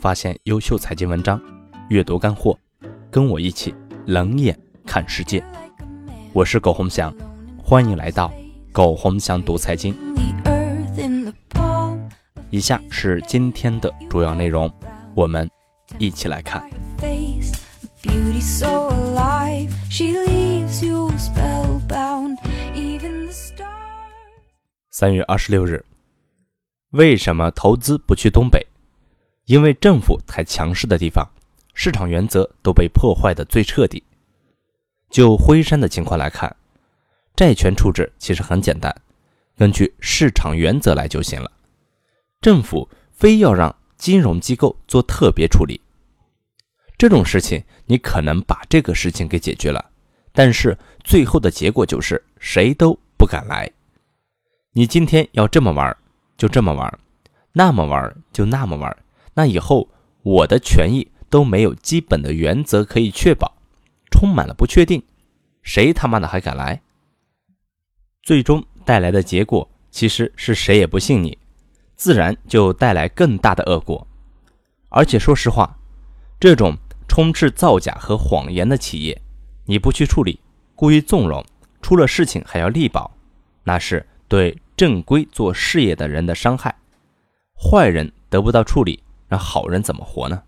发现优秀财经文章，阅读干货，跟我一起冷眼看世界。我是苟洪祥，欢迎来到苟洪祥读财经。以下是今天的主要内容，我们一起来看。三月二十六日，为什么投资不去东北？因为政府太强势的地方，市场原则都被破坏的最彻底。就辉山的情况来看，债权处置其实很简单，根据市场原则来就行了。政府非要让金融机构做特别处理，这种事情你可能把这个事情给解决了，但是最后的结果就是谁都不敢来。你今天要这么玩，就这么玩；那么玩，就那么玩。那以后我的权益都没有基本的原则可以确保，充满了不确定，谁他妈的还敢来？最终带来的结果其实是谁也不信你，自然就带来更大的恶果。而且说实话，这种充斥造假和谎言的企业，你不去处理，故意纵容，出了事情还要力保，那是。对正规做事业的人的伤害，坏人得不到处理，让好人怎么活呢？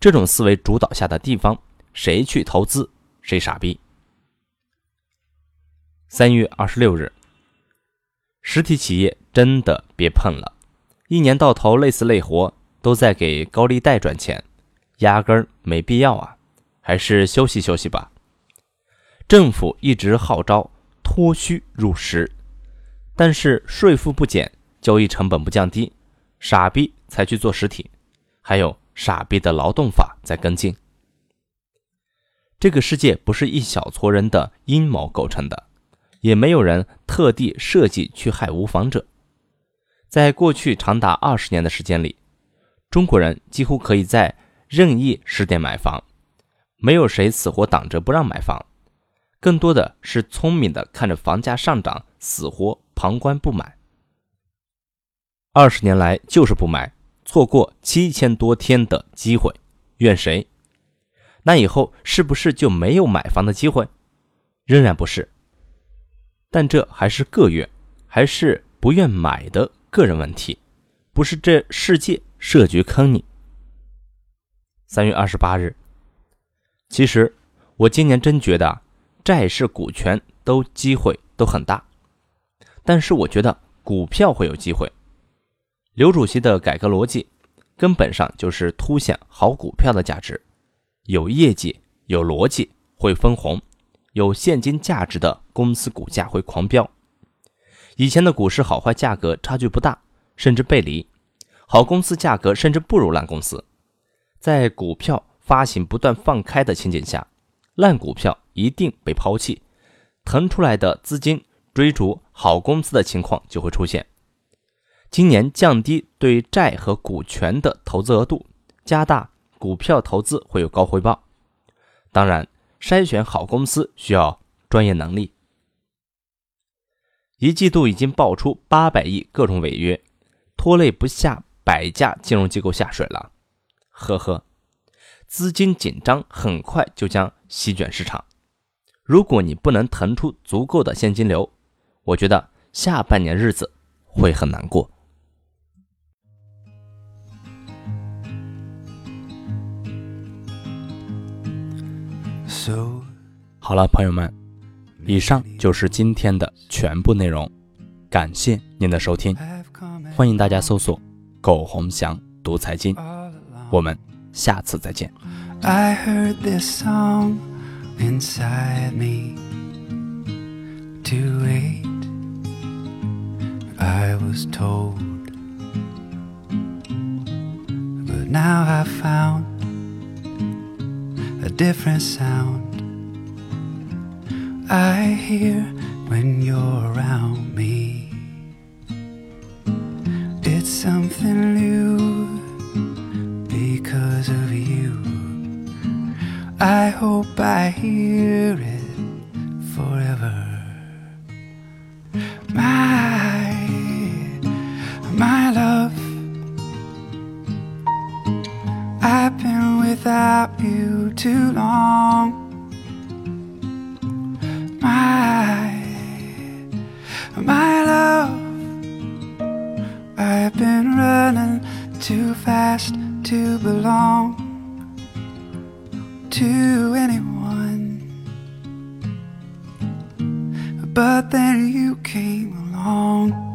这种思维主导下的地方，谁去投资谁傻逼。三月二十六日，实体企业真的别碰了，一年到头累死累活都在给高利贷赚钱，压根儿没必要啊，还是休息休息吧。政府一直号召脱虚入实。但是税负不减，交易成本不降低，傻逼才去做实体，还有傻逼的劳动法在跟进。这个世界不是一小撮人的阴谋构成的，也没有人特地设计去害无房者。在过去长达二十年的时间里，中国人几乎可以在任意时点买房，没有谁死活挡着不让买房，更多的是聪明的看着房价上涨，死活。旁观不买，二十年来就是不买，错过七千多天的机会，怨谁？那以后是不是就没有买房的机会？仍然不是，但这还是个月，还是不愿买的个人问题，不是这世界设局坑你。三月二十八日，其实我今年真觉得债市、股权都机会都很大。但是我觉得股票会有机会。刘主席的改革逻辑，根本上就是凸显好股票的价值，有业绩、有逻辑会分红，有现金价值的公司股价会狂飙。以前的股市好坏价格差距不大，甚至背离，好公司价格甚至不如烂公司。在股票发行不断放开的情景下，烂股票一定被抛弃，腾出来的资金。追逐好公司的情况就会出现。今年降低对债和股权的投资额度，加大股票投资会有高回报。当然，筛选好公司需要专业能力。一季度已经爆出八百亿各种违约，拖累不下百家金融机构下水了。呵呵，资金紧张很快就将席卷市场。如果你不能腾出足够的现金流，我觉得下半年日子会很难过。好了，朋友们，以上就是今天的全部内容，感谢您的收听，欢迎大家搜索“苟洪祥读财经”，我们下次再见。I was told. But now I've found a different sound I hear when you're around me. It's something new because of you. I hope I hear it forever. My, my love, I've been without you too long. My, my love, I've been running too fast to belong to anyone. But then you came along.